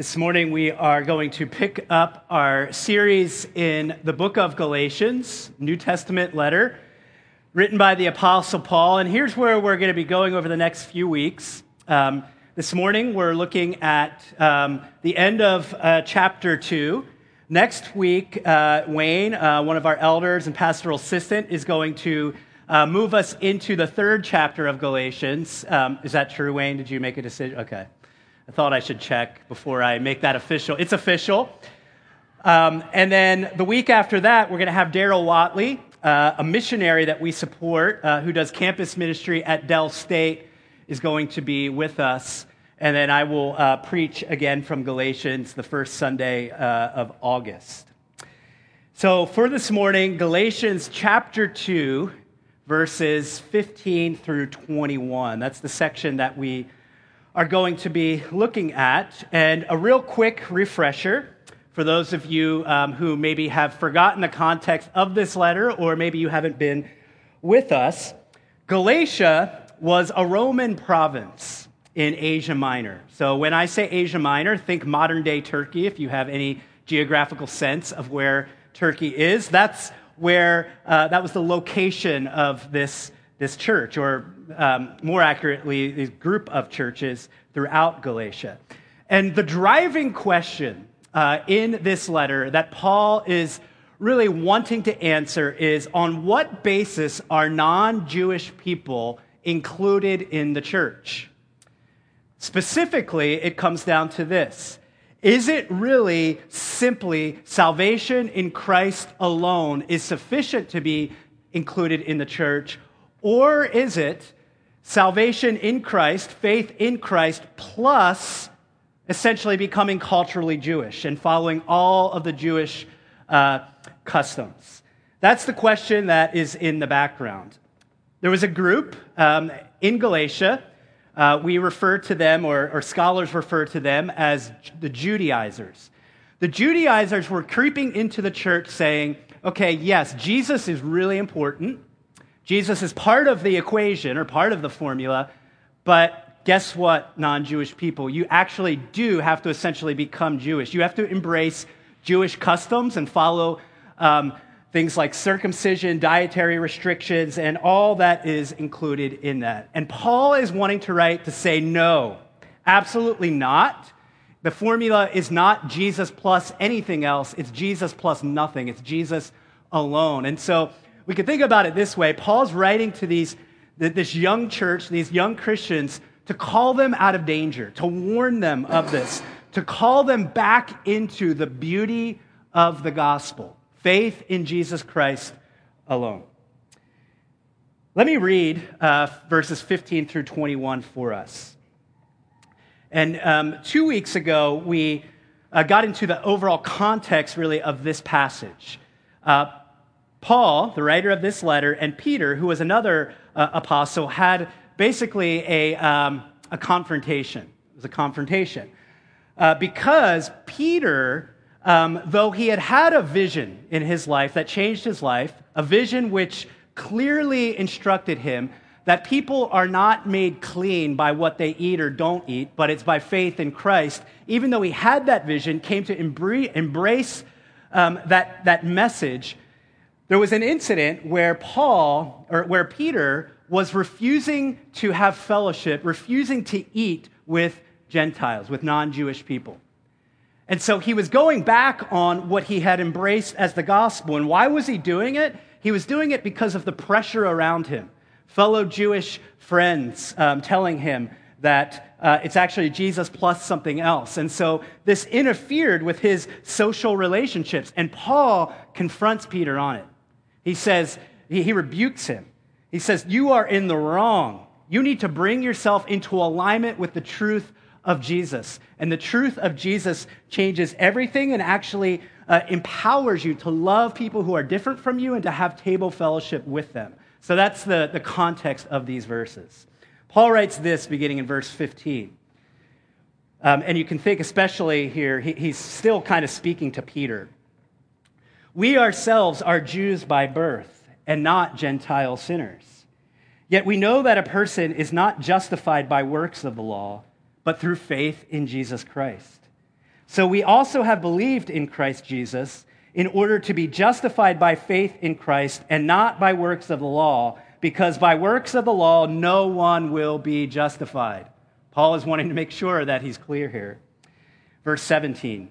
This morning we are going to pick up our series in the book of Galatians, New Testament letter, written by the Apostle Paul. And here's where we're going to be going over the next few weeks. Um, this morning we're looking at um, the end of uh, chapter 2. Next week, uh, Wayne, uh, one of our elders and pastoral assistant, is going to uh, move us into the third chapter of Galatians. Um, is that true, Wayne? Did you make a decision? Okay. I thought I should check before I make that official. It's official. Um, and then the week after that, we're going to have Daryl Watley, uh, a missionary that we support uh, who does campus ministry at Del State, is going to be with us. And then I will uh, preach again from Galatians the first Sunday uh, of August. So for this morning, Galatians chapter 2, verses 15 through 21. That's the section that we are going to be looking at. And a real quick refresher for those of you um, who maybe have forgotten the context of this letter, or maybe you haven't been with us. Galatia was a Roman province in Asia Minor. So when I say Asia Minor, think modern day Turkey if you have any geographical sense of where Turkey is. That's where, uh, that was the location of this this church, or um, more accurately, this group of churches throughout Galatia. And the driving question uh, in this letter that Paul is really wanting to answer is on what basis are non Jewish people included in the church? Specifically, it comes down to this Is it really simply salvation in Christ alone is sufficient to be included in the church? Or is it salvation in Christ, faith in Christ, plus essentially becoming culturally Jewish and following all of the Jewish uh, customs? That's the question that is in the background. There was a group um, in Galatia. Uh, we refer to them, or, or scholars refer to them, as the Judaizers. The Judaizers were creeping into the church saying, okay, yes, Jesus is really important. Jesus is part of the equation or part of the formula, but guess what, non Jewish people? You actually do have to essentially become Jewish. You have to embrace Jewish customs and follow um, things like circumcision, dietary restrictions, and all that is included in that. And Paul is wanting to write to say, no, absolutely not. The formula is not Jesus plus anything else, it's Jesus plus nothing. It's Jesus alone. And so we could think about it this way Paul's writing to these, this young church, these young Christians, to call them out of danger, to warn them of this, to call them back into the beauty of the gospel faith in Jesus Christ alone. Let me read uh, verses 15 through 21 for us. And um, two weeks ago, we uh, got into the overall context, really, of this passage. Uh, Paul, the writer of this letter, and Peter, who was another uh, apostle, had basically a, um, a confrontation. It was a confrontation. Uh, because Peter, um, though he had had a vision in his life that changed his life, a vision which clearly instructed him that people are not made clean by what they eat or don't eat, but it's by faith in Christ, even though he had that vision, came to embrace um, that, that message there was an incident where Paul, or where Peter, was refusing to have fellowship, refusing to eat with Gentiles, with non Jewish people. And so he was going back on what he had embraced as the gospel. And why was he doing it? He was doing it because of the pressure around him. Fellow Jewish friends um, telling him that uh, it's actually Jesus plus something else. And so this interfered with his social relationships. And Paul confronts Peter on it. He says, he, rebukes him. He says, You are in the wrong. You need to bring yourself into alignment with the truth of Jesus. And the truth of Jesus changes everything and actually uh, empowers you to love people who are different from you and to have table fellowship with them. So that's the, the context of these verses. Paul writes this beginning in verse 15. Um, and you can think, especially here, he, he's still kind of speaking to Peter. We ourselves are Jews by birth and not Gentile sinners. Yet we know that a person is not justified by works of the law, but through faith in Jesus Christ. So we also have believed in Christ Jesus in order to be justified by faith in Christ and not by works of the law, because by works of the law no one will be justified. Paul is wanting to make sure that he's clear here. Verse 17.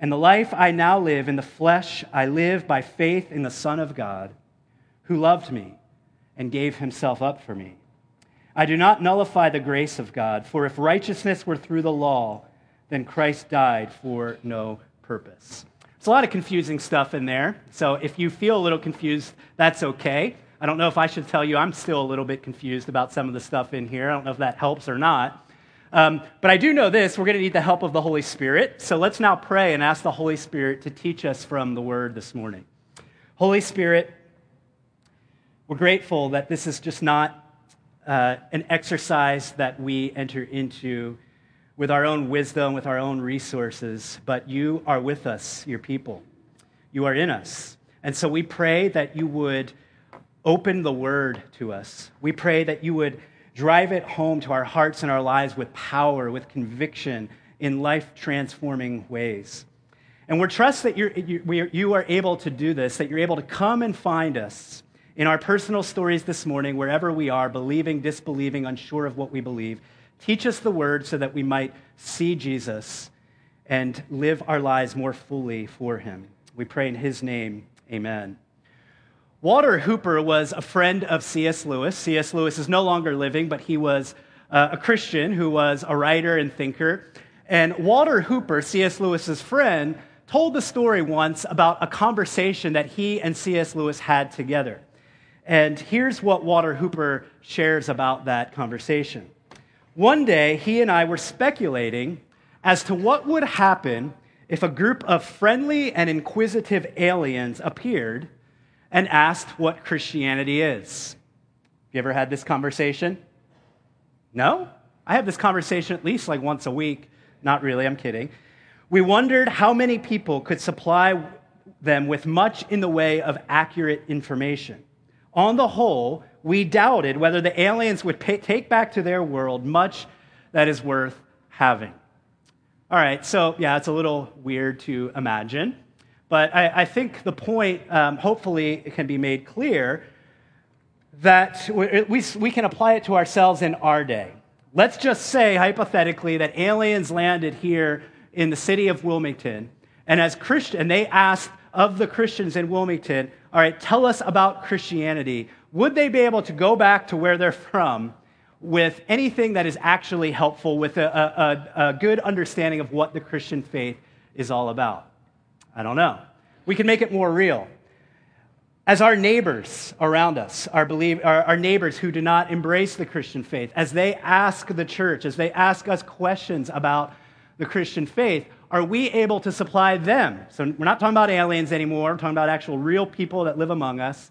And the life I now live in the flesh, I live by faith in the Son of God, who loved me and gave himself up for me. I do not nullify the grace of God, for if righteousness were through the law, then Christ died for no purpose. There's a lot of confusing stuff in there. So if you feel a little confused, that's okay. I don't know if I should tell you I'm still a little bit confused about some of the stuff in here. I don't know if that helps or not. Um, but I do know this we're going to need the help of the Holy Spirit. So let's now pray and ask the Holy Spirit to teach us from the Word this morning. Holy Spirit, we're grateful that this is just not uh, an exercise that we enter into with our own wisdom, with our own resources, but you are with us, your people. You are in us. And so we pray that you would open the word to us. We pray that you would drive it home to our hearts and our lives with power, with conviction, in life transforming ways. And we trust that you're, you, you are able to do this, that you're able to come and find us in our personal stories this morning, wherever we are, believing, disbelieving, unsure of what we believe Teach us the word so that we might see Jesus and live our lives more fully for him. We pray in his name. Amen. Walter Hooper was a friend of C.S. Lewis. C.S. Lewis is no longer living, but he was uh, a Christian who was a writer and thinker. And Walter Hooper, C.S. Lewis's friend, told the story once about a conversation that he and C.S. Lewis had together. And here's what Walter Hooper shares about that conversation. One day, he and I were speculating as to what would happen if a group of friendly and inquisitive aliens appeared and asked what Christianity is. Have you ever had this conversation? No? I have this conversation at least like once a week. Not really, I'm kidding. We wondered how many people could supply them with much in the way of accurate information. On the whole, we doubted whether the aliens would pay, take back to their world much that is worth having. All right, so yeah, it's a little weird to imagine, but I, I think the point, um, hopefully, can be made clear that we, we can apply it to ourselves in our day. Let's just say, hypothetically, that aliens landed here in the city of Wilmington, and as Christian, and they asked of the Christians in Wilmington, all right, tell us about Christianity would they be able to go back to where they're from with anything that is actually helpful, with a, a, a, good understanding of what the Christian faith is all about? I don't know. We can make it more real. As our neighbors around us, our, believe, our, our neighbors who do not embrace the Christian faith, as they ask the church, as they ask us questions about the Christian faith, are we able to supply them? So we're not talking about aliens anymore, we're talking about actual real people that live among us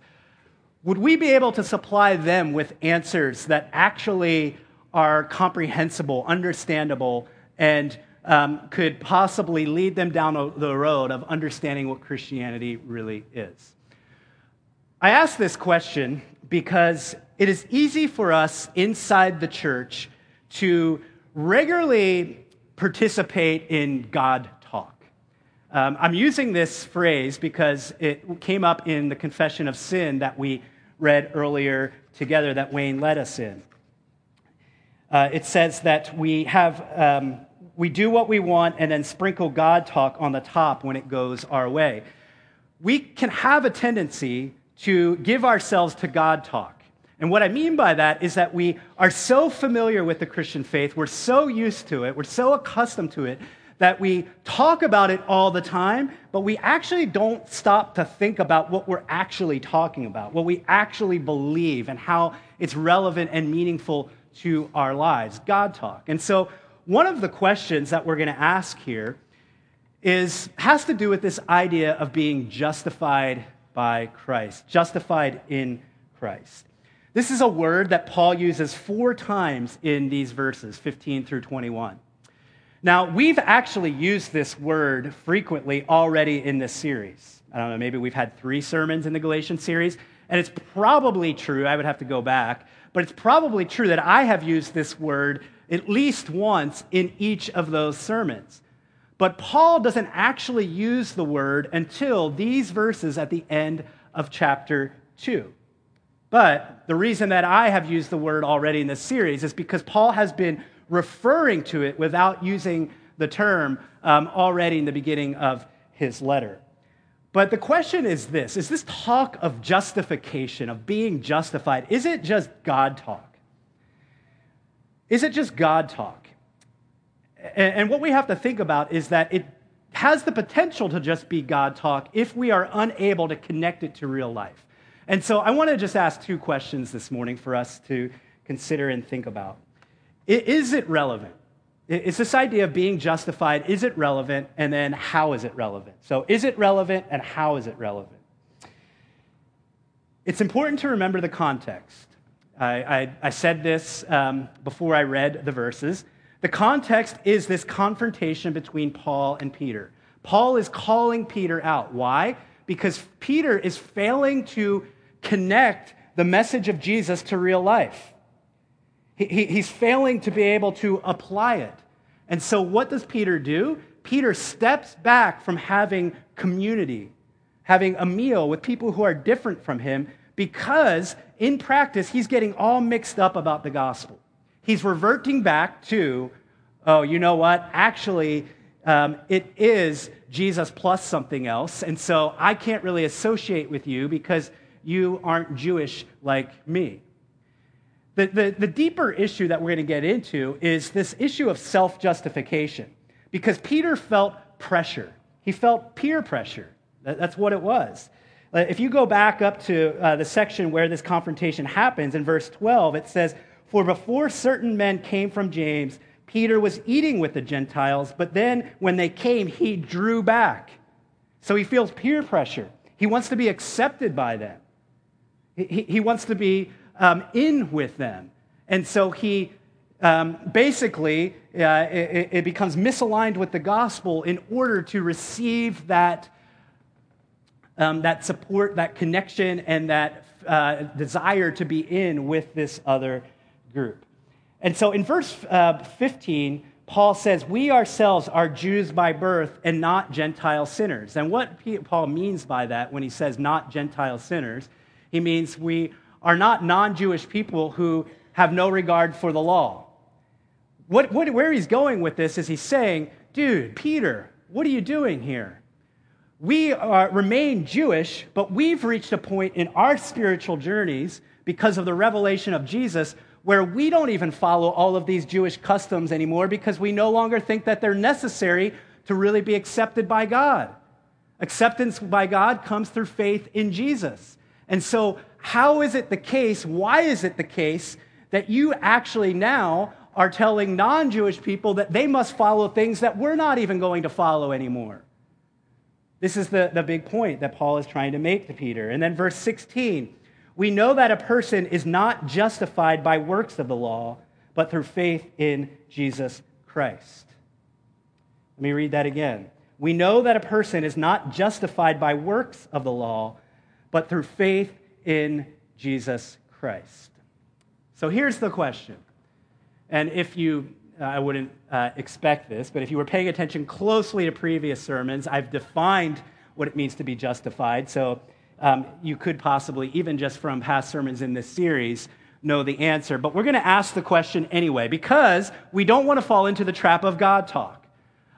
would we be able to supply them with answers that actually are comprehensible, understandable, and um, could possibly lead them down the road of understanding what Christianity really is? I ask this question because it is easy for us inside the church to regularly participate in God talk. Um, I'm using this phrase because it came up in the confession of sin that we read earlier together that Wayne led us in. Uh, it says that we have um, we do what we want and then sprinkle God talk on the top when it goes our way. We can have a tendency to give ourselves to God talk. And what I mean by that is that we are so familiar with the Christian faith, we're so used to it, we're so accustomed to it, that we talk about it all the time, but we actually don't stop to think about what we're actually talking about, what we actually believe, and how it's relevant and meaningful to our lives. God talk. And so, one of the questions that we're going to ask here is, has to do with this idea of being justified by Christ, justified in Christ. This is a word that Paul uses four times in these verses, 15 through 21. Now, we've actually used this word frequently already in this series. I don't know, maybe we've had three sermons in the Galatians series, and it's probably true, I would have to go back, but it's probably true that I have used this word at least once in each of those sermons. But Paul doesn't actually use the word until these verses at the end of chapter 2. But the reason that I have used the word already in this series is because Paul has been referring to it without using the term um, already in the beginning of his letter. But the question is this is this talk of justification, of being justified, is it just God talk? Is it just God talk? And what we have to think about is that it has the potential to just be God talk if we are unable to connect it to real life. And so I want to just ask two questions this morning for us to consider and think about. Is it relevant? Is this idea of being justified, is it relevant? And then how is it relevant? So, is it relevant and how is it relevant? It's important to remember the context. I, I, I said this um, before I read the verses. The context is this confrontation between Paul and Peter. Paul is calling Peter out. Why? Because Peter is failing to connect the message of Jesus to real life. He, he, he's failing to be able to apply it. And so, what does Peter do? Peter steps back from having community, having a meal with people who are different from him, because in practice, he's getting all mixed up about the gospel. He's reverting back to, oh, you know what? Actually, um, it is Jesus plus something else. And so I can't really associate with you because you aren't Jewish like me. The, the, the deeper issue that we're going to get into is this issue of self justification. Because Peter felt pressure, he felt peer pressure. That's what it was. Uh, if you go back up to uh, the section where this confrontation happens in verse 12, it says, For before certain men came from James, Peter was eating with the Gentiles, but then when they came, he drew back. So he feels peer pressure. He wants to be accepted by them, he, he wants to be um, in with them. And so he um, basically, uh, it, it, becomes misaligned with the gospel in order to receive that, um, that support, that connection, and that uh, desire to be in with this other group. And so in verse uh, 15, Paul says, We ourselves are Jews by birth and not Gentile sinners. And what Paul means by that when he says not Gentile sinners, he means we are not non Jewish people who have no regard for the law. What, what, where he's going with this is he's saying, dude, Peter, what are you doing here? We are, remain Jewish, but we've reached a point in our spiritual journeys because of the revelation of Jesus where we don't even follow all of these Jewish customs anymore because we no longer think that they're necessary to really be accepted by God. Acceptance by God comes through faith in Jesus. And so how is it the case? Why is it the case that you actually now are telling non Jewish people that they must follow things that we're not even going to follow anymore? This is the, the big point that Paul is trying to make to Peter. And then verse 16 we know that a person is not justified by works of the law, but through faith in Jesus Christ. Let me read that again. We know that a person is not justified by works of the law, but through faith in Jesus Christ. So here's the question. And if you, uh, I wouldn't uh, expect this, but if you were paying attention closely to previous sermons, I've defined what it means to be justified. So um, you could possibly, even just from past sermons in this series, know the answer. But we're going to ask the question anyway because we don't want to fall into the trap of God talk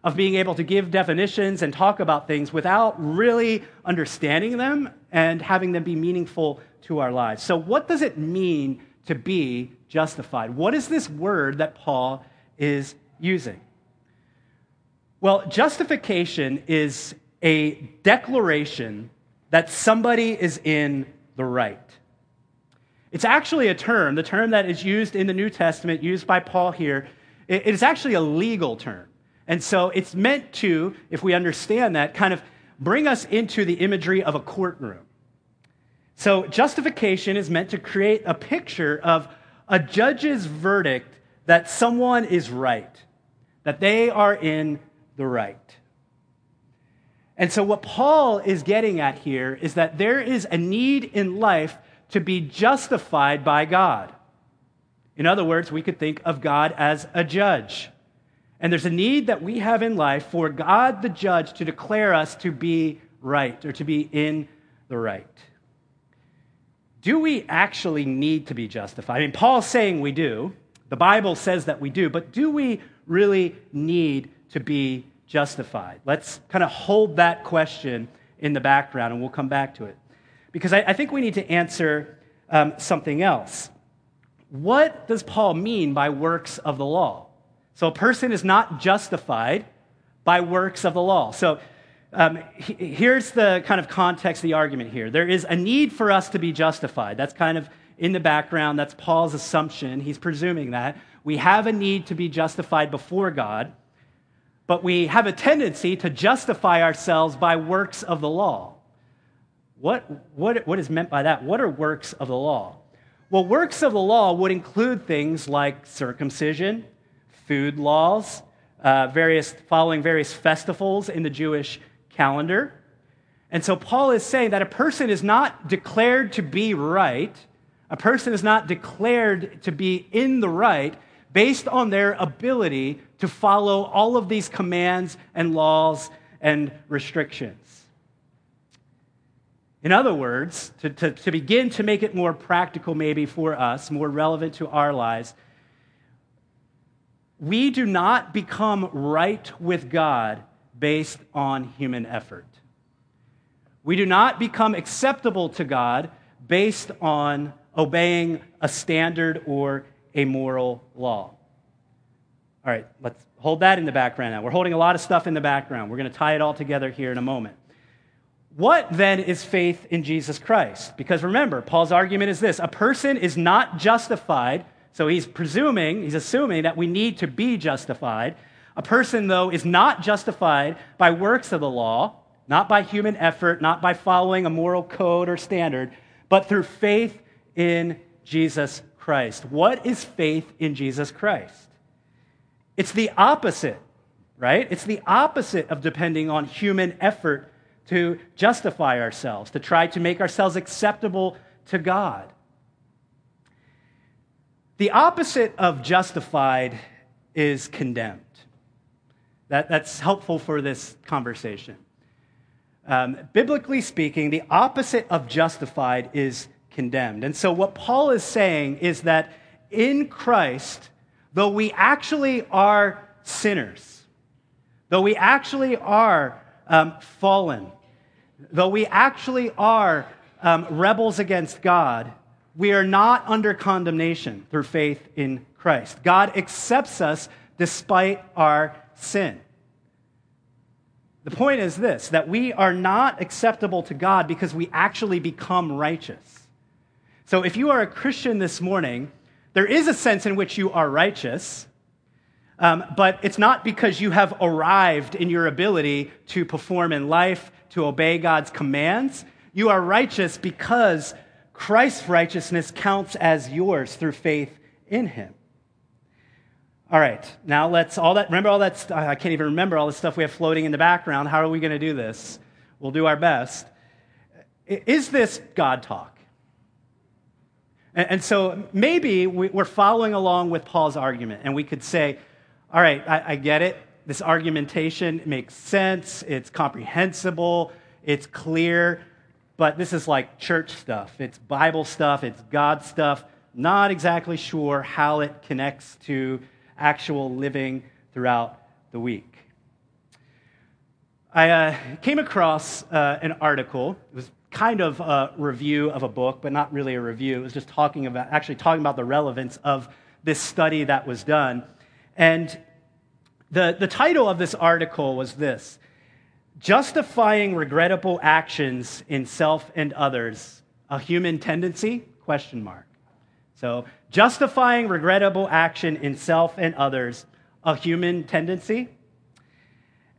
of being able to give definitions and talk about things without really understanding them and having them be meaningful to our lives. So, what does it mean to be justified? What is this word that Paul is using? Well, justification is a declaration that somebody is in the right. It's actually a term, the term that is used in the New Testament, used by Paul here, it is actually a legal term. And so it's meant to, if we understand that, kind of bring us into the imagery of a courtroom. So justification is meant to create a picture of a judge's verdict that someone is right, that they are in the right. And so, what Paul is getting at here is that there is a need in life to be justified by God. In other words, we could think of God as a judge. And there's a need that we have in life for God, the judge, to declare us to be right or to be in the right. Do we actually need to be justified? I mean, Paul's saying we do. The Bible says that we do, but do we really need to be justified? Let's kind of hold that question in the background and we'll come back to it. Because I, I think we need to answer um, something else. What does Paul mean by works of the law? So a person is not justified by works of the law. So um, he, here's the kind of context of the argument here. There is a need for us to be justified. That's kind of in the background. That's Paul's assumption. He's presuming that. We have a need to be justified before God but we have a tendency to justify ourselves by works of the law. What, what, what is meant by that? What are works of the law? Well, works of the law would include things like circumcision, food laws, uh, various, following various festivals in the Jewish calendar. And so Paul is saying that a person is not declared to be right, a person is not declared to be in the right based on their ability to follow all of these commands and laws and restrictions. In other words, to, to, to, begin to make it more practical, maybe for us, more relevant to our lives, we do not become right with God based on human effort. We do not become acceptable to God based on obeying a standard or a moral law. All right, let's hold that in the background now. We're holding a lot of stuff in the background. We're going to tie it all together here in a moment. What then is faith in Jesus Christ? Because remember, Paul's argument is this a person is not justified, so he's presuming, he's assuming that we need to be justified. A person, though, is not justified by works of the law, not by human effort, not by following a moral code or standard, but through faith in Jesus Christ. What is faith in Jesus Christ? It's the opposite, right? It's the opposite of depending on human effort to justify ourselves, to try to make ourselves acceptable to God. The opposite of justified is condemned. That, that's helpful for this conversation. Um, biblically speaking, the opposite of justified is condemned. And so, what Paul is saying is that in Christ, though we actually are sinners, though we actually are um, fallen, though we actually are um, rebels against God, we are not under condemnation through faith in Christ. God accepts us despite our sin. The point is this that we are not acceptable to God because we actually become righteous. So if you are a Christian this morning, there is a sense in which you are righteous, um, but it's not because you have arrived in your ability to perform in life, to obey God's commands. You are righteous because Christ's righteousness counts as yours through faith in him. All right, now let's all that remember all that st- I can't even remember all the stuff we have floating in the background. How are we going to do this? We'll do our best. Is this God talk? And, so maybe we're following along with Paul's argument, and we could say, all right, I, get it. This argumentation makes sense, it's comprehensible, it's clear, but this is like church stuff. It's Bible stuff, it's God stuff. Not exactly sure how it connects to actual living throughout the week. I uh, came across uh, an article. It was kind of a review of a book, but not really a review. It was just talking about, actually talking about the relevance of this study that was done. And the, the title of this article was this Justifying Regrettable Actions in Self and Others, a Human Tendency? Question mark. So, justifying regrettable action in self and others, a human tendency?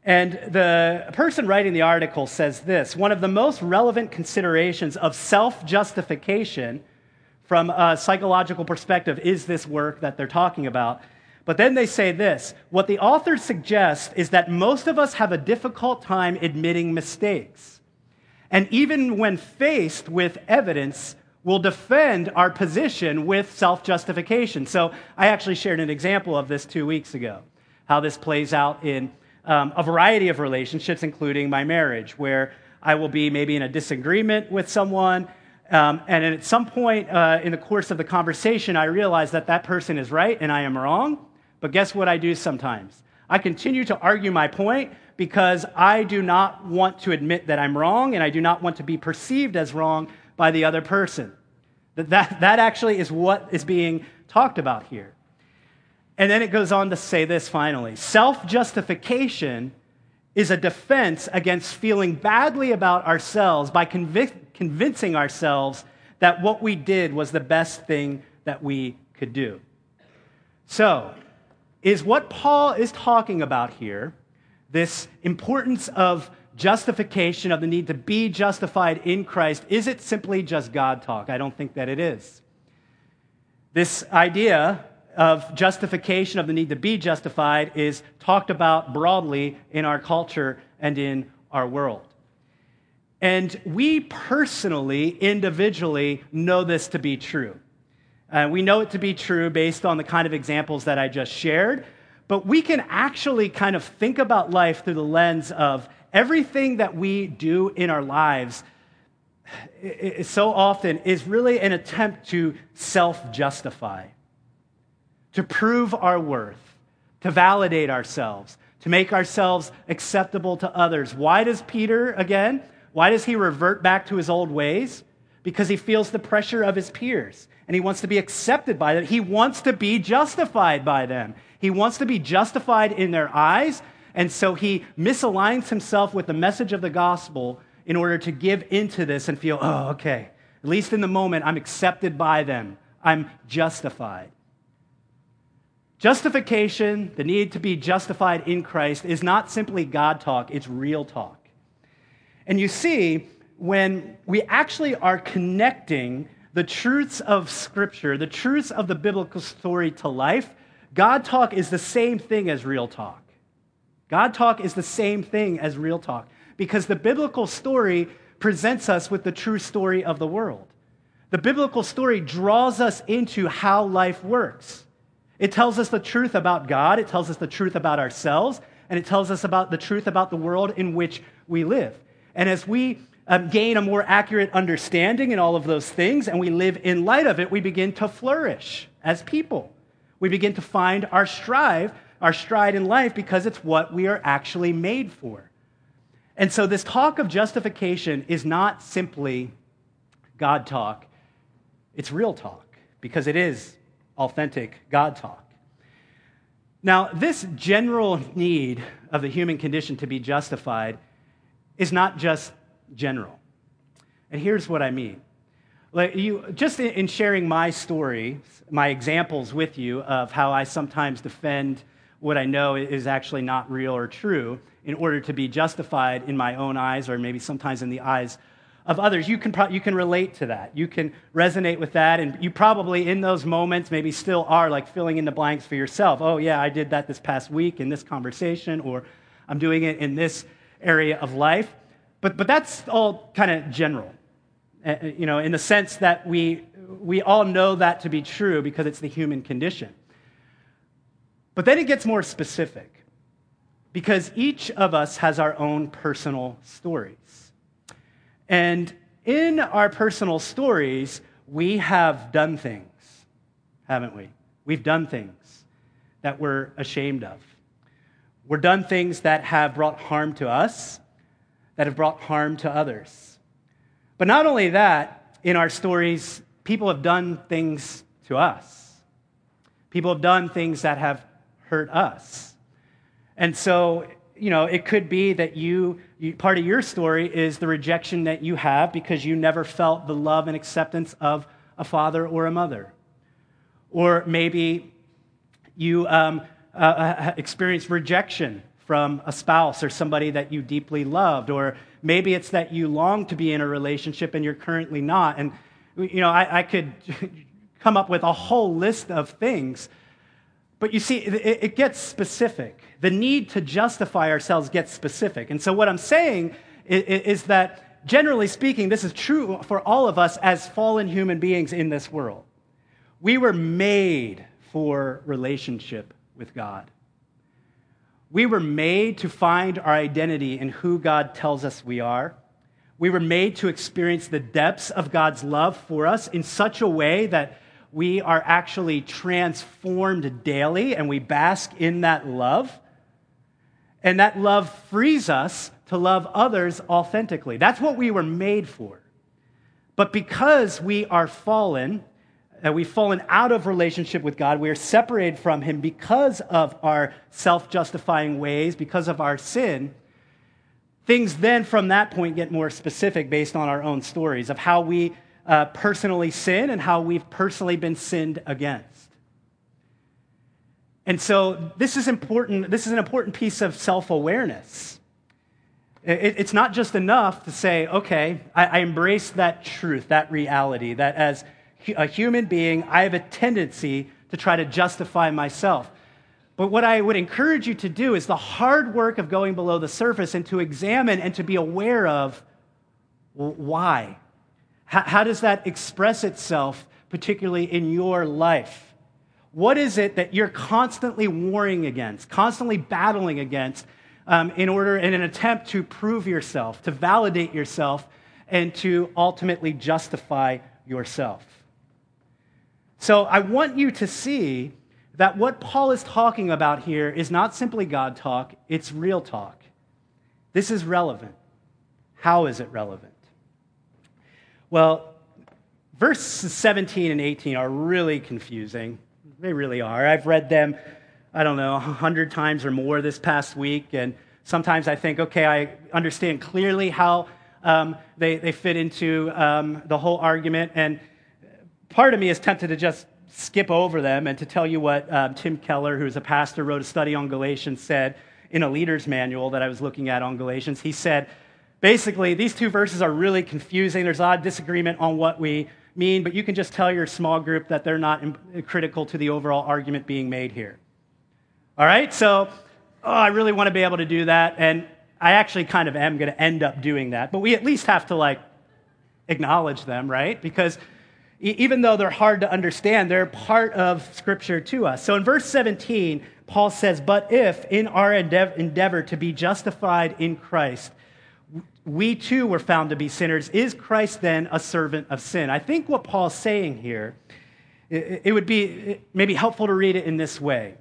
And the person writing the article says this one of the most relevant considerations of self justification from a psychological perspective is this work that they're talking about. But then they say this what the authors suggest is that most of us have a difficult time admitting mistakes. And even when faced with evidence, will defend our position with self justification. So I actually shared an example of this two weeks ago, how this plays out in um, a variety of relationships, including my marriage, where I will be maybe in a disagreement with someone. Um, and at some point uh, in the course of the conversation, I realize that that person is right and I am wrong. But guess what I do sometimes? I continue to argue my point because I do not want to admit that I'm wrong and I do not want to be perceived as wrong by the other person. That, that, that actually is what is being talked about here. And then it goes on to say this finally self justification is a defense against feeling badly about ourselves by convic- convincing ourselves that what we did was the best thing that we could do. So, is what Paul is talking about here, this importance of justification, of the need to be justified in Christ, is it simply just God talk? I don't think that it is. This idea of justification, of the need to be justified, is talked about broadly in our culture and in our world. And we personally, individually, know this to be true. Uh, we know it to be true based on the kind of examples that I just shared, but we can actually kind of think about life through the lens of everything that we do in our lives so often is really an attempt to self justify, to prove our worth, to validate ourselves, to make ourselves acceptable to others. Why does Peter, again, why does he revert back to his old ways? Because he feels the pressure of his peers and he wants to be accepted by them. He wants to be justified by them. He wants to be justified in their eyes and so he misaligns himself with the message of the gospel in order to give into this and feel, oh, okay, at least in the moment, I'm accepted by them, I'm justified. Justification, the need to be justified in Christ, is not simply God talk, it's real talk. And you see, when we actually are connecting the truths of Scripture, the truths of the biblical story to life, God talk is the same thing as real talk. God talk is the same thing as real talk because the biblical story presents us with the true story of the world. The biblical story draws us into how life works. It tells us the truth about God, it tells us the truth about ourselves, and it tells us about the truth about the world in which we live. And as we um, gain a more accurate understanding in all of those things and we live in light of it, we begin to flourish as people. We begin to find our strive our stride in life because it's what we are actually made for. And so, this talk of justification is not simply God talk, it's real talk because it is authentic God talk. Now, this general need of the human condition to be justified is not just general. And here's what I mean. Like you, just in sharing my story, my examples with you of how I sometimes defend what I know is actually not real or true in order to be justified in my own eyes or maybe sometimes in the eyes of others. You can, pro- you can relate to that. You can resonate with that. And you probably, in those moments, maybe still are like filling in the blanks for yourself. Oh, yeah, I did that this past week in this conversation, or I'm doing it in this area of life. But, but that's all kind of general, uh, you know, in the sense that we, we all know that to be true because it's the human condition. But then it gets more specific because each of us has our own personal stories. And in our personal stories, we have done things, haven't we? We've done things that we're ashamed of. We've done things that have brought harm to us, that have brought harm to others. But not only that, in our stories, people have done things to us. People have done things that have hurt us. And so, you know, it could be that you, you, part of your story is the rejection that you have because you never felt the love and acceptance of a father or a mother. Or maybe you um, uh, uh experienced rejection from a spouse or somebody that you deeply loved, or maybe it's that you long to be in a relationship and you're currently not. And, you know, I, I could come up with a whole list of things. But you see, it, it gets specific. The need to justify ourselves gets specific. And so, what I'm saying is, is that, generally speaking, this is true for all of us as fallen human beings in this world. We were made for relationship with God. We were made to find our identity in who God tells us we are. We were made to experience the depths of God's love for us in such a way that we are actually transformed daily and we bask in that love. And that love frees us to love others authentically. That's what we were made for. But because we are fallen, that we've fallen out of relationship with God, we are separated from Him because of our self justifying ways, because of our sin. Things then from that point get more specific based on our own stories of how we uh, personally sin and how we've personally been sinned against. And so this is important. This is an important piece of self awareness. It, it's not just enough to say, okay, I, I embrace that truth, that reality, that as a human being, I have a tendency to try to justify myself. But what I would encourage you to do is the hard work of going below the surface and to examine and to be aware of why. How, how does that express itself, particularly in your life? What is it that you're constantly warring against, constantly battling against, um, in order, in an attempt to prove yourself, to validate yourself, and to ultimately justify yourself? So I want you to see that what Paul is talking about here is not simply God talk, it's real talk. This is relevant. How is it relevant? Well, verses 17 and 18 are really confusing. They really are. I've read them, I don't know, a hundred times or more this past week, and sometimes I think, okay, I understand clearly how um, they, they fit into um, the whole argument, and part of me is tempted to just skip over them and to tell you what um, Tim Keller, who's a pastor, wrote a study on Galatians, said in a leader's manual that I was looking at on Galatians. He said, Basically, these two verses are really confusing. There's a lot of disagreement on what we mean, but you can just tell your small group that they're not critical to the overall argument being made here. All right? So, oh, I really want to be able to do that, and I actually kind of am going to end up doing that, but we at least have to like acknowledge them, right? Because even though they're hard to understand, they're part of Scripture to us. So in verse 17, Paul says, But if in our endeavor to be justified in Christ, we too were found to be sinners. Is Christ then a servant of sin? I think what Paul's saying here, it would be maybe helpful to read it in this way.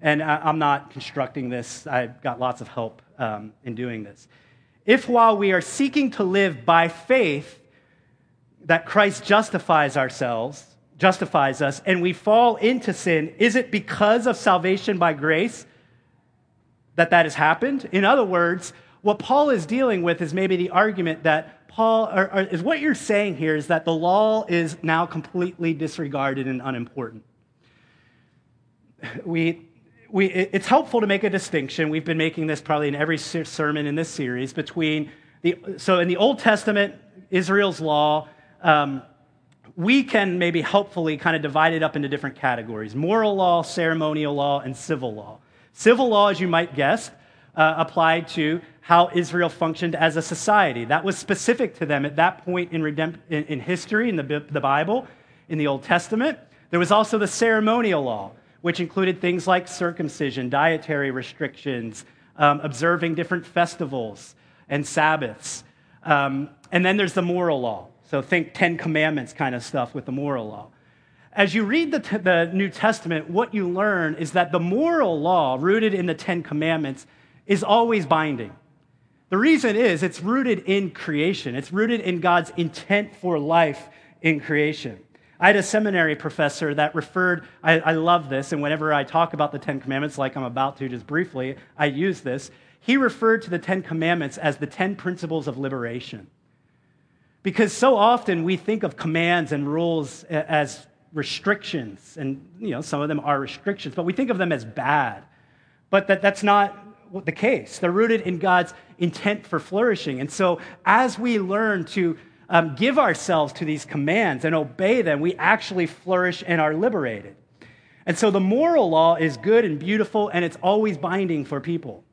And I'm not constructing this, I've got lots of help um, in doing this. If while we are seeking to live by faith, that Christ justifies ourselves, justifies us, and we fall into sin, is it because of salvation by grace that that has happened? In other words, what Paul is dealing with is maybe the argument that Paul, or, or is what you're saying here is that the law is now completely disregarded and unimportant. We, we, it's helpful to make a distinction. We've been making this probably in every sermon in this series between the, so in the Old Testament, Israel's law, um, we can maybe helpfully kind of divide it up into different categories moral law, ceremonial law, and civil law. Civil law, as you might guess, uh, applied to how Israel functioned as a society. That was specific to them at that point in, redemp- in, in history, in the, the Bible, in the Old Testament. There was also the ceremonial law, which included things like circumcision, dietary restrictions, um, observing different festivals and Sabbaths. Um, and then there's the moral law. So think Ten Commandments kind of stuff with the moral law. As you read the, t- the New Testament, what you learn is that the moral law, rooted in the Ten Commandments, is always binding. The reason is it's rooted in creation, it's rooted in God's intent for life in creation. I had a seminary professor that referred, I, I, love this, and whenever I talk about the Ten Commandments, like I'm about to just briefly, I use this. He referred to the Ten Commandments as the Ten Principles of Liberation. Because so often we think of commands and rules as restrictions, and you know, some of them are restrictions, but we think of them as bad. But that, that's not the case. They're rooted in God's intent for flourishing. And so, as we learn to um, give ourselves to these commands and obey them, we actually flourish and are liberated. And so, the moral law is good and beautiful, and it's always binding for people.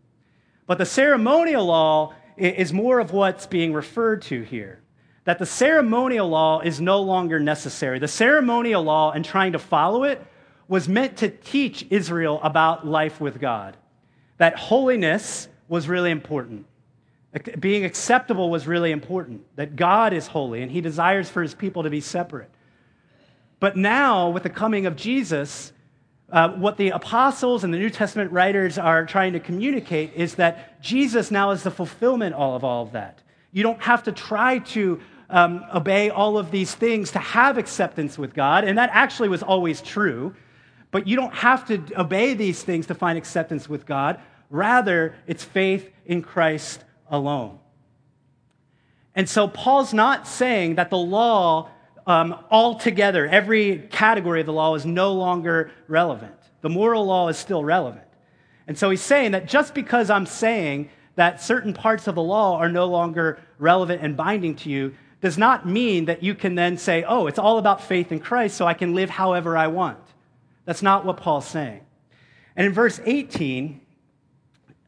But the ceremonial law is more of what's being referred to here. That the ceremonial law is no longer necessary. The ceremonial law and trying to follow it was meant to teach Israel about life with God. That holiness was really important. Being acceptable was really important. That God is holy and he desires for his people to be separate. But now, with the coming of Jesus, uh, what the apostles and the New Testament writers are trying to communicate is that Jesus now is the fulfillment of all of that. You don't have to try to um, obey all of these things to have acceptance with God, and that actually was always true. But you don't have to obey these things to find acceptance with God. Rather, it's faith in Christ alone. And so Paul's not saying that the law um, altogether, every category of the law is no longer relevant. The moral law is still relevant. And so he's saying that just because I'm saying that certain parts of the law are no longer relevant and binding to you does not mean that you can then say, oh, it's all about faith in Christ, so I can live however I want. That's not what Paul's saying. And in verse 18,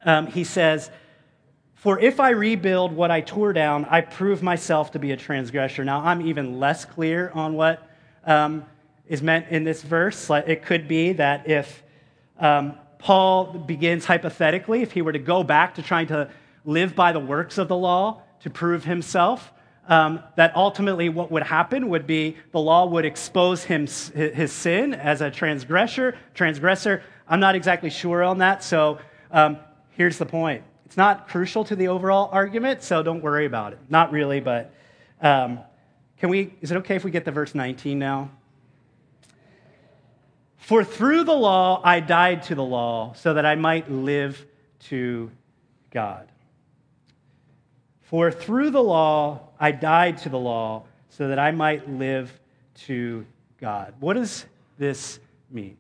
um, he says, for if I rebuild what I tore down, I prove myself to be a transgressor. Now, I'm even less clear on what um, is meant in this verse. It could be that if um, Paul begins hypothetically, if he were to go back to trying to live by the works of the law to prove himself, um, that ultimately what would happen would be the law would expose him, his sin as a transgressor. Transgressor. I'm not exactly sure on that. So um, here's the point it's not crucial to the overall argument, so don't worry about it. Not really, but um, can we? Is it okay if we get to verse 19 now? For through the law I died to the law, so that I might live to God. For through the law I died to the law, so that I might live to God. What does this mean?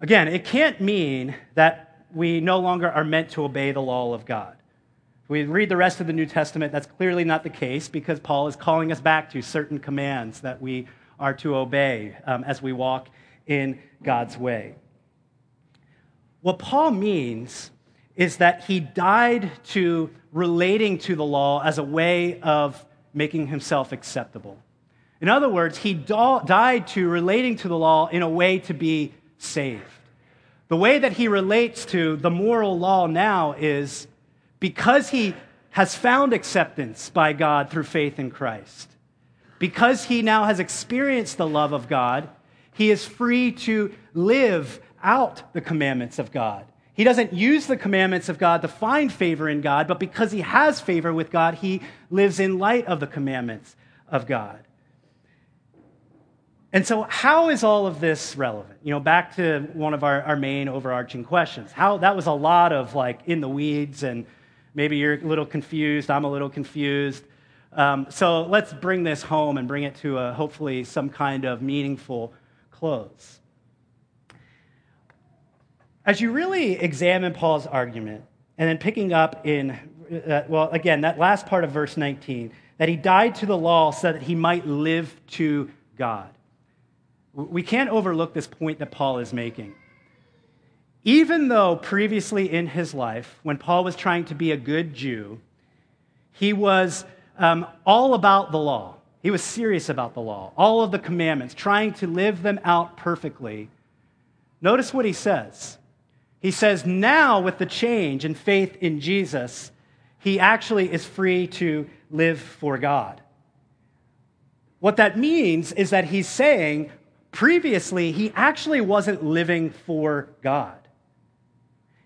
Again, it can't mean that we no longer are meant to obey the law of God. If we read the rest of the New Testament, that's clearly not the case because Paul is calling us back to certain commands that we are to obey um, as we walk in God's way. What Paul means is that he died to relating to the law as a way of making himself acceptable. In other words, he died to relating to the law in a way to be saved. The way that he relates to the moral law now is because he has found acceptance by God through faith in Christ, because he now has experienced the love of God, he is free to live out the commandments of God. He doesn't use the commandments of God to find favor in God, but because he has favor with God, he lives in light of the commandments of God. And so, how is all of this relevant? You know, back to one of our, our main overarching questions. How that was a lot of like in the weeds, and maybe you're a little confused. I'm a little confused. Um, so let's bring this home and bring it to a, hopefully some kind of meaningful close. As you really examine Paul's argument, and then picking up in, uh, well, again, that last part of verse 19, that he died to the law so that he might live to God. We can't overlook this point that Paul is making. Even though previously in his life, when Paul was trying to be a good Jew, he was um, all about the law. He was serious about the law, all of the commandments, trying to live them out perfectly. Notice what he says. He says, now with the change and faith in Jesus, he actually is free to live for God. What that means is that he's saying, Previously, he actually wasn't living for God.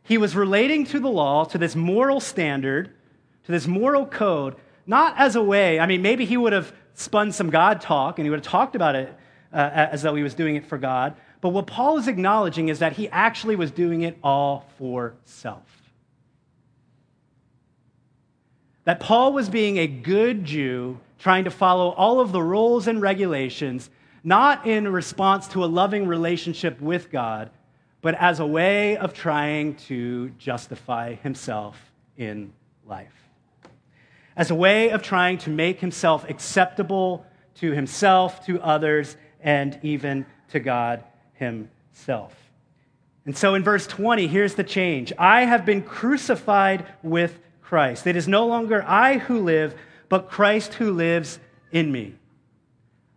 He was relating to the law, to this moral standard, to this moral code, not as a way, I mean, maybe he would have spun some God talk and he would have talked about it uh, as though he was doing it for God. But what Paul is acknowledging is that he actually was doing it all for self. That Paul was being a good Jew, trying to follow all of the rules and regulations not in response to a loving relationship with God, but as a way of trying to justify himself in life. As a way of trying to make himself acceptable to himself, to others, and even to God himself. And so in verse 20, here's the change I have been crucified with Christ. It is no longer I who live, but Christ who lives in me.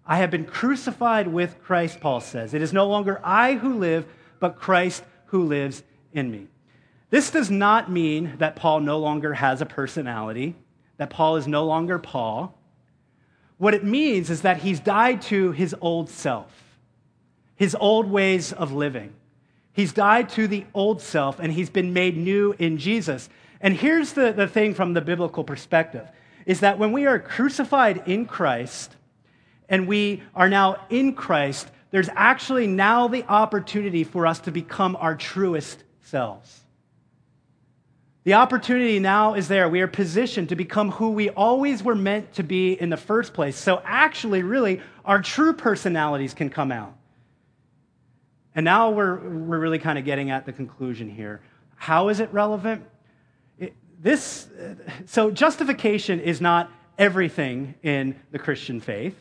I have been crucified with Christ, Paul says. It is no longer I who live, but Christ who lives in me. This does not mean that Paul no longer has a personality, that Paul is no longer Paul. What it means is that he's died to his old self, his old ways of living. He's died to the old self and he's been made new in Jesus. And here's the, the thing from the biblical perspective is that when we are crucified in Christ and we are now in Christ, there's actually now the opportunity for us to become our truest selves. The opportunity now is there. We are positioned to become who we always were meant to be in the first place. So, actually, really, our true personalities can come out. And now we're, we're really kind of getting at the conclusion here. How is it relevant? It, this, so, justification is not everything in the Christian faith.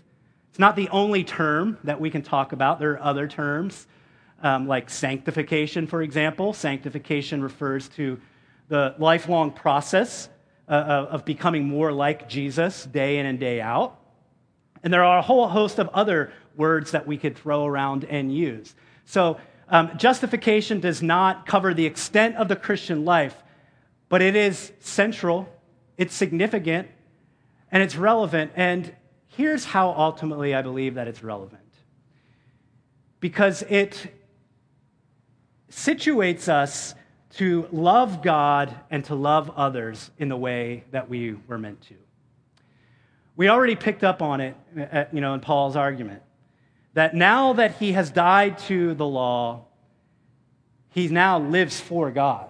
It's not the only term that we can talk about. There are other terms, um, like sanctification, for example. Sanctification refers to the lifelong process uh, of becoming more like Jesus day in and day out. And there are a whole host of other words that we could throw around and use. So, um, justification does not cover the extent of the Christian life, but it is central, it's significant, and it's relevant. And here's how ultimately I believe that it's relevant because it situates us to love God and to love others in the way that we were meant to. We already picked up on it, uh, you know, in Paul's argument that now that he has died to the law, he now lives for God.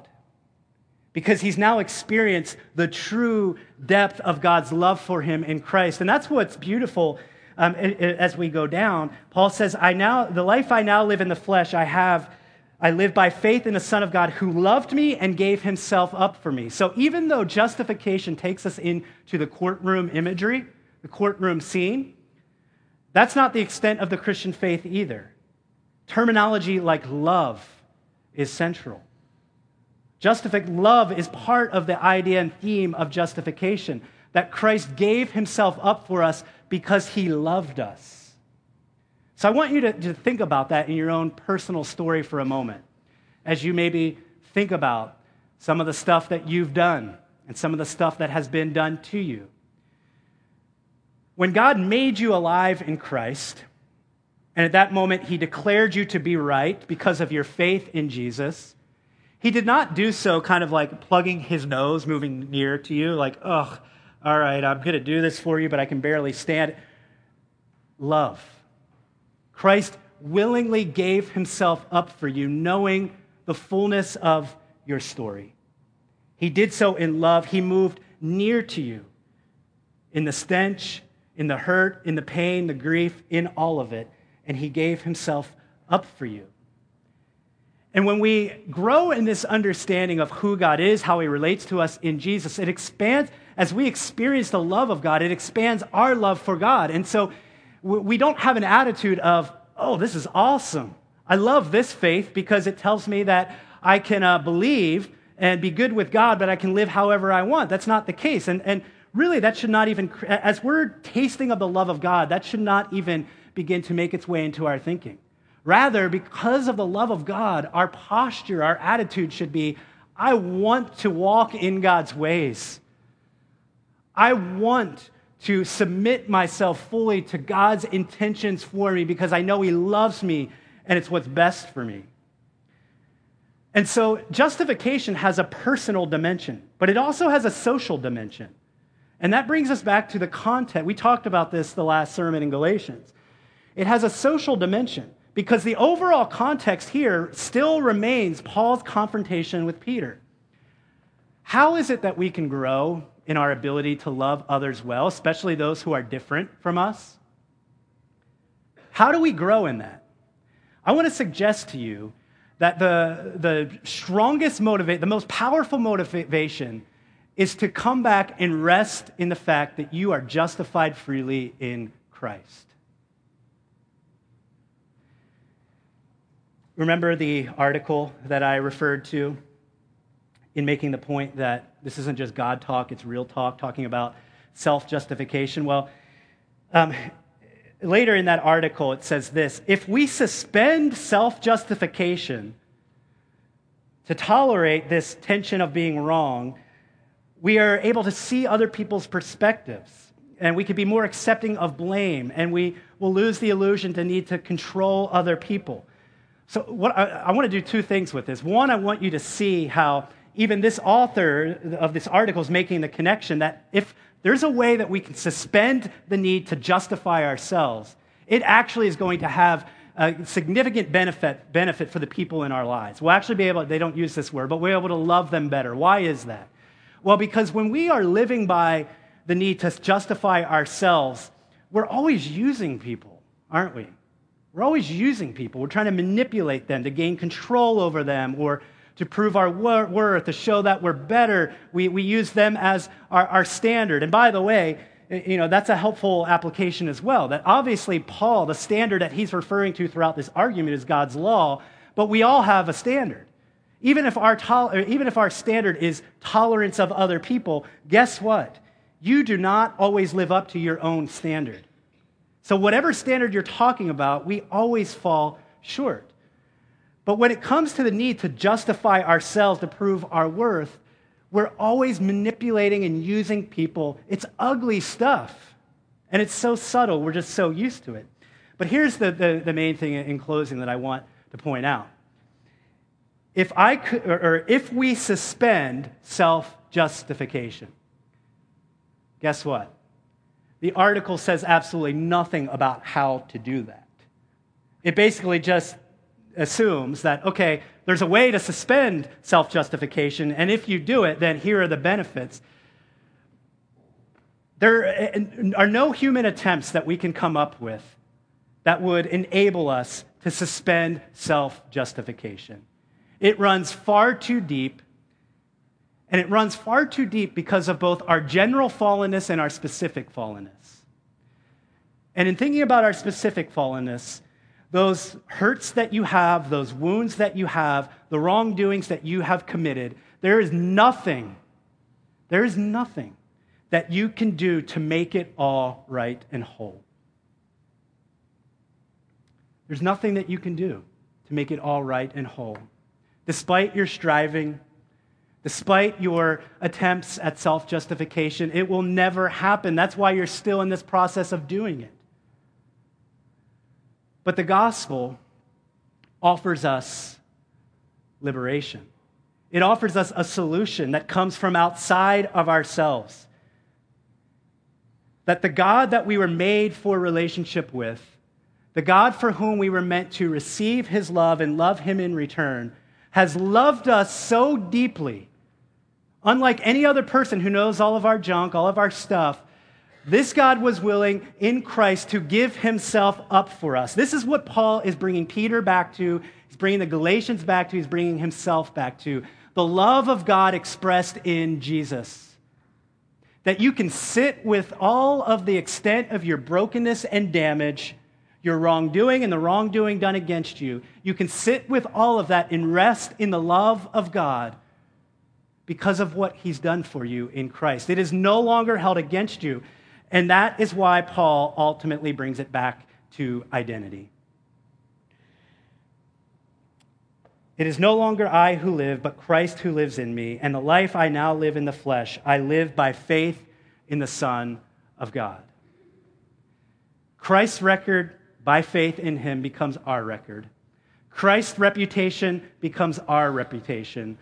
Because he's now experienced the true depth of God's love for him in Christ. And that's what's beautiful um, as we go down. Paul says, I now, the life I now live in the flesh, I have, I live by faith in the Son of God who loved me and gave himself up for me. So even though justification takes us into the courtroom imagery, the courtroom scene, that's not the extent of the Christian faith either. Terminology like love is central. Justific love is part of the idea and theme of justification that Christ gave himself up for us because he loved us. So I want you to, to think about that in your own personal story for a moment as you maybe think about some of the stuff that you've done and some of the stuff that has been done to you. When God made you alive in Christ, and at that moment he declared you to be right because of your faith in Jesus, he did not do so kind of like plugging his nose, moving near to you, like, ugh, all right, I'm going to do this for you, but I can barely stand. Love. Christ willingly gave himself up for you, knowing the fullness of your story. He did so in love. He moved near to you in the stench in the hurt, in the pain, the grief, in all of it. And he gave himself up for you. And when we grow in this understanding of who God is, how he relates to us in Jesus, it expands, as we experience the love of God, it expands our love for God. And so we don't have an attitude of, oh, this is awesome. I love this faith because it tells me that I can uh, believe and be good with God, but I can live however I want. That's not the case. And, and really, that should not even, as we're tasting of the love of God, that should not even begin to make its way into our thinking. Rather, because of the love of God, our posture, our attitude should be I want to walk in God's ways. I want to submit myself fully to God's intentions for me because I know He loves me and it's what's best for me. And so, justification has a personal dimension, but it also has a social dimension. And that brings us back to the content. We talked about this the last sermon in Galatians. It has a social dimension because the overall context here still remains Paul's confrontation with Peter. How is it that we can grow in our ability to love others well, especially those who are different from us? How do we grow in that? I want to suggest to you that the, the strongest motivate, the most powerful motivation is to come back and rest in the fact that you are justified freely in Christ. Remember the article that I referred to in making the point that this isn't just God talk, it's real talk, talking about self justification? Well, um, later in that article, it says this if we suspend self justification to tolerate this tension of being wrong, we are able to see other people's perspectives and we can be more accepting of blame and we will lose the illusion to need to control other people. So, what I, I want to do two things with this. One, I want you to see how even this author of this article is making the connection that if there's a way that we can suspend the need to justify ourselves, it actually is going to have a significant benefit, benefit for the people in our lives. We'll actually be able, they don't use this word, but we're able to love them better. Why is that? Well, because when we are living by the need to justify ourselves, we're always using people, aren't we? We're always using people. We're trying to manipulate them to gain control over them or to prove our worth, to show that we're better. We, we use them as our, our standard. And by the way, you know, that's a helpful application as well. That obviously, Paul, the standard that he's referring to throughout this argument is God's law, but we all have a standard. Even if our, even if our standard is tolerance of other people, guess what? You do not always live up to your own standard. So, whatever standard you're talking about, we always fall short. But when it comes to the need to justify ourselves to prove our worth, we're always manipulating and using people. It's ugly stuff. And it's so subtle, we're just so used to it. But here's the, the, the main thing in closing that I want to point out. If, I could, or if we suspend self justification, guess what? The article says absolutely nothing about how to do that. It basically just assumes that, okay, there's a way to suspend self justification, and if you do it, then here are the benefits. There eh, are no human attempts that we can come up with that would enable us to suspend self justification. It runs far too deep, and it runs far too deep because of both our general fallenness and our specific fallenness. And in thinking about our specific fallenness, those hurts that you have, those wounds that you have, the wrongdoings that you have committed, there is nothing, there is nothing that you can do to make it all right and whole. There's nothing that you can do to make it all right and whole. Despite your striving, despite your attempts at self justification, it will never happen. That's why you're still in this process of doing it. But the gospel offers us liberation. It offers us a solution that comes from outside of ourselves. That the God that we were made for relationship with, the God for whom we were meant to receive his love and love him in return, has loved us so deeply, unlike any other person who knows all of our junk, all of our stuff, this God was willing in Christ to give himself up for us. This is what Paul is bringing Peter back to. He's bringing the Galatians back to. He's bringing himself back to. The love of God expressed in Jesus. That you can sit with all of the extent of your brokenness and damage, your wrongdoing and the wrongdoing done against you. You can sit with all of that and rest in the love of God because of what he's done for you in Christ. It is no longer held against you. And that is why Paul ultimately brings it back to identity. It is no longer I who live, but Christ who lives in me. And the life I now live in the flesh, I live by faith in the Son of God. Christ's record by faith in him becomes our record. Christ's reputation becomes our reputation.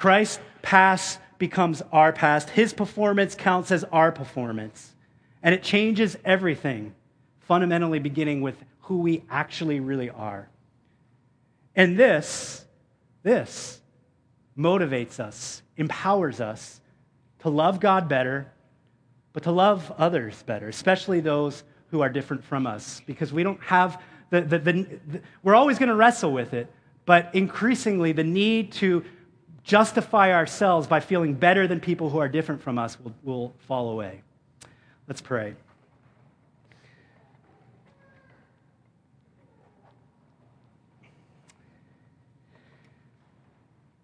Christ's past becomes our past. His performance counts as our performance. And it changes everything, fundamentally beginning with who we actually really are. And this, this motivates us, empowers us to love God better, but to love others better, especially those who are different from us, because we don't have the, the, the, the we're always going to wrestle with it, but increasingly the need to justify ourselves by feeling better than people who are different from us will, will fall away. Let's pray.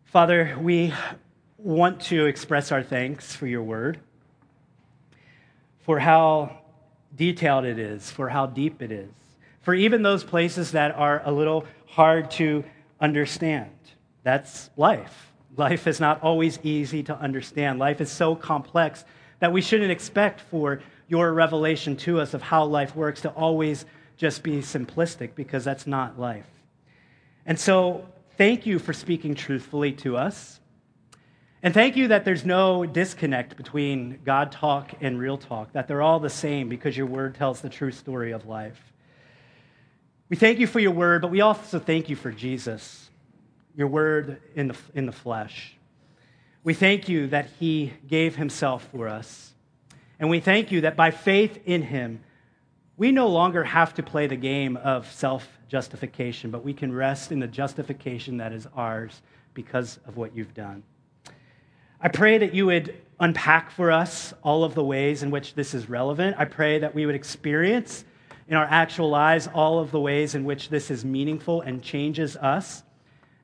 Father, we want to express our thanks for your word, for how detailed it is, for how deep it is, for even those places that are a little hard to understand. That's life. Life is not always easy to understand. Life is so complex that we shouldn't expect for your revelation to us of how life works to always just be simplistic because that's not life. And so, thank you for speaking truthfully to us. And thank you that there's no disconnect between God talk and real talk, that they're all the same because your word tells the true story of life. We thank you for your word, but we also thank you for Jesus, your word in the, in the flesh. We thank you that he gave himself for us. And we thank you that by faith in him, we no longer have to play the game of self justification, but we can rest in the justification that is ours because of what you've done. I pray that you would unpack for us all of the ways in which this is relevant. I pray that we would experience in our actual lives all of the ways in which this is meaningful and changes us.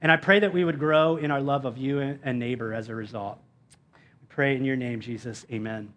And I pray that we would grow in our love of you and neighbor as a result. We pray in your name, Jesus. Amen.